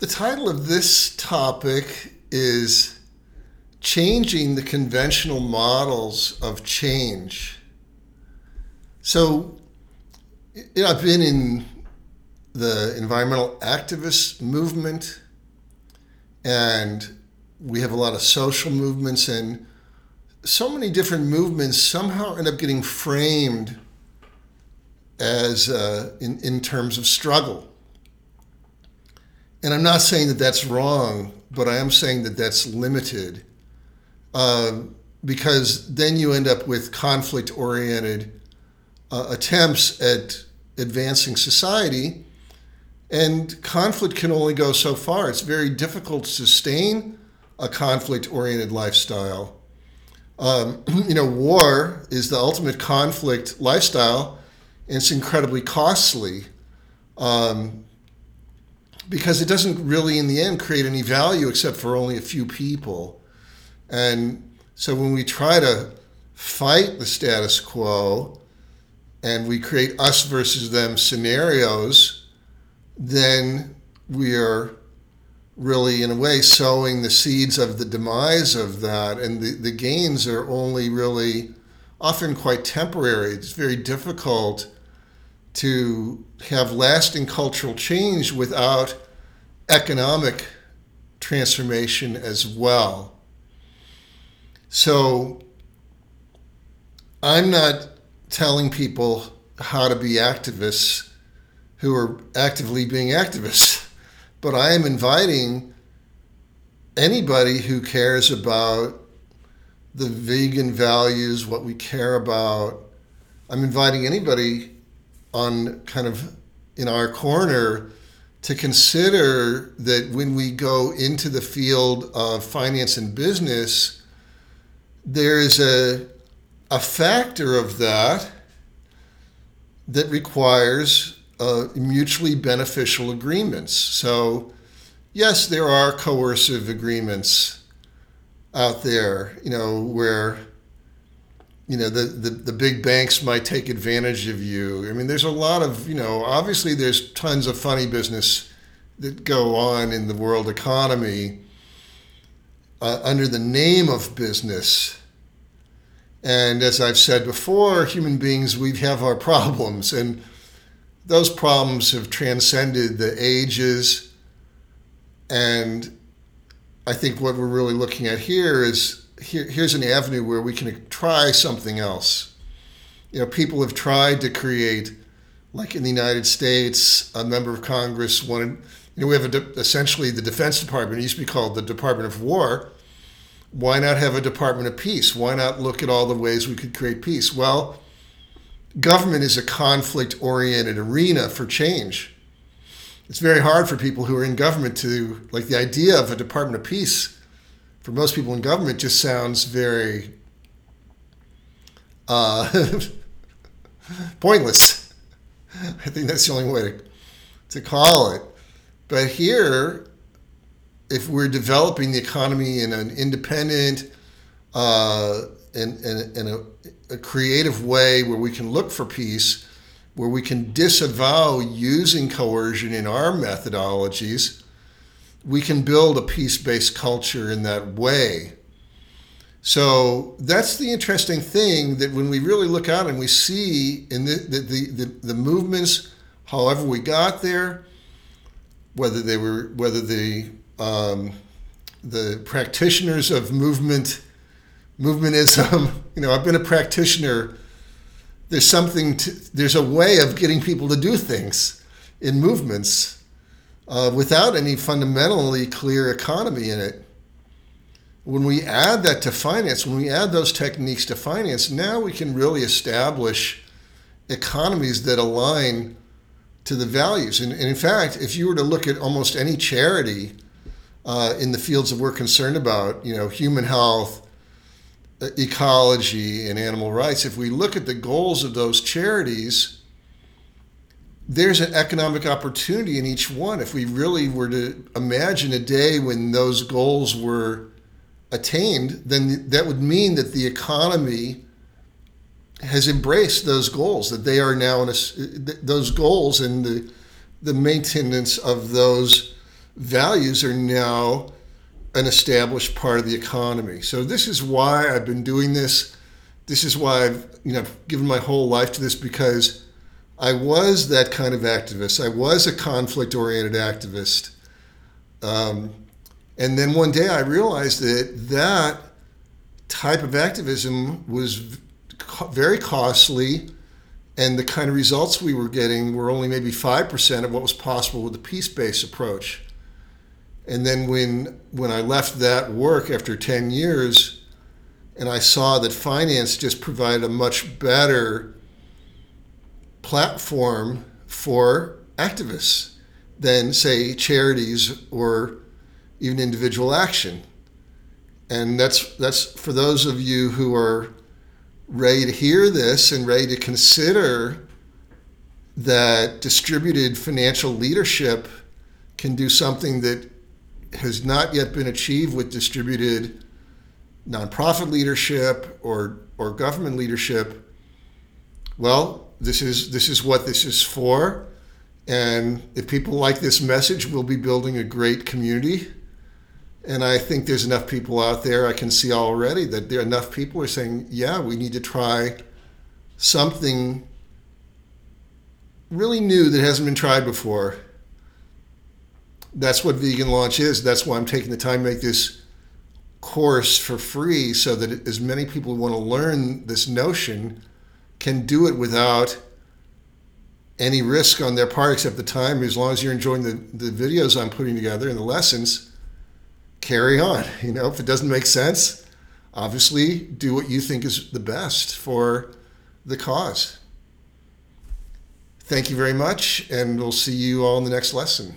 The title of this topic is Changing the Conventional Models of Change. So, you know, I've been in the environmental activist movement, and we have a lot of social movements, and so many different movements somehow end up getting framed as uh, in, in terms of struggle and I'm not saying that that's wrong, but I am saying that that's limited uh, because then you end up with conflict oriented uh, attempts at advancing society. And conflict can only go so far. It's very difficult to sustain a conflict oriented lifestyle. Um, you know, war is the ultimate conflict lifestyle, and it's incredibly costly. Um, because it doesn't really, in the end, create any value except for only a few people. And so when we try to fight the status quo and we create us versus them scenarios, then we are really, in a way, sowing the seeds of the demise of that. And the, the gains are only really often quite temporary. It's very difficult to have lasting cultural change without economic transformation as well. So I'm not telling people how to be activists who are actively being activists, but I am inviting anybody who cares about the vegan values, what we care about. I'm inviting anybody on kind of in our corner to consider that when we go into the field of finance and business, there is a, a factor of that that requires uh, mutually beneficial agreements. So, yes, there are coercive agreements out there, you know, where you know the, the, the big banks might take advantage of you. I mean there's a lot of you know obviously there's tons of funny business that go on in the world economy uh, under the name of business. And as i've said before human beings we have our problems. And those problems have transcended the ages. And i think what we're really looking at here is here, here's an avenue where we can try something else. You know, people have tried to create, like in the United States, a member of Congress wanted, you know, we have de- essentially the Defense Department. It used to be called the Department of War. Why not have a Department of Peace? Why not look at all the ways we could create peace? Well, government is a conflict oriented arena for change. It's very hard for people who are in government to, like, the idea of a Department of Peace for most people in government just sounds very uh, pointless. I think that's the only way to, to call it. But here, if we're developing the economy in an independent uh, a, a creative way where we can look for peace, where we can disavow using coercion in our methodologies, we can build a peace based culture in that way. So that's the interesting thing that when we really look out and we see in the, the, the, the, the movements, however we got there, whether they were, whether the, um, the practitioners of movement, movementism, you know, I've been a practitioner. There's something, to, there's a way of getting people to do things in movements uh, without any fundamentally clear economy in it. When we add that to finance, when we add those techniques to finance, now we can really establish economies that align to the values. And, and in fact, if you were to look at almost any charity uh, in the fields that we're concerned about, you know, human health, ecology, and animal rights, if we look at the goals of those charities, there's an economic opportunity in each one. If we really were to imagine a day when those goals were attained, then that would mean that the economy has embraced those goals, that they are now in a, those goals and the, the maintenance of those values are now an established part of the economy. So this is why I've been doing this. This is why I've you know given my whole life to this because I was that kind of activist. I was a conflict oriented activist. Um, and then one day I realized that that type of activism was very costly, and the kind of results we were getting were only maybe 5% of what was possible with the peace based approach. And then when, when I left that work after 10 years, and I saw that finance just provided a much better platform for activists than, say, charities or even individual action. And that's, that's for those of you who are ready to hear this and ready to consider that distributed financial leadership can do something that has not yet been achieved with distributed nonprofit leadership or, or government leadership. Well, this is this is what this is for. And if people like this message, we'll be building a great community. And I think there's enough people out there I can see already that there are enough people are saying, yeah, we need to try something really new that hasn't been tried before. That's what Vegan Launch is. That's why I'm taking the time to make this course for free so that as many people who want to learn this notion can do it without any risk on their part except the time. As long as you're enjoying the, the videos I'm putting together and the lessons, carry on. You know, if it doesn't make sense, obviously do what you think is the best for the cause. Thank you very much, and we'll see you all in the next lesson.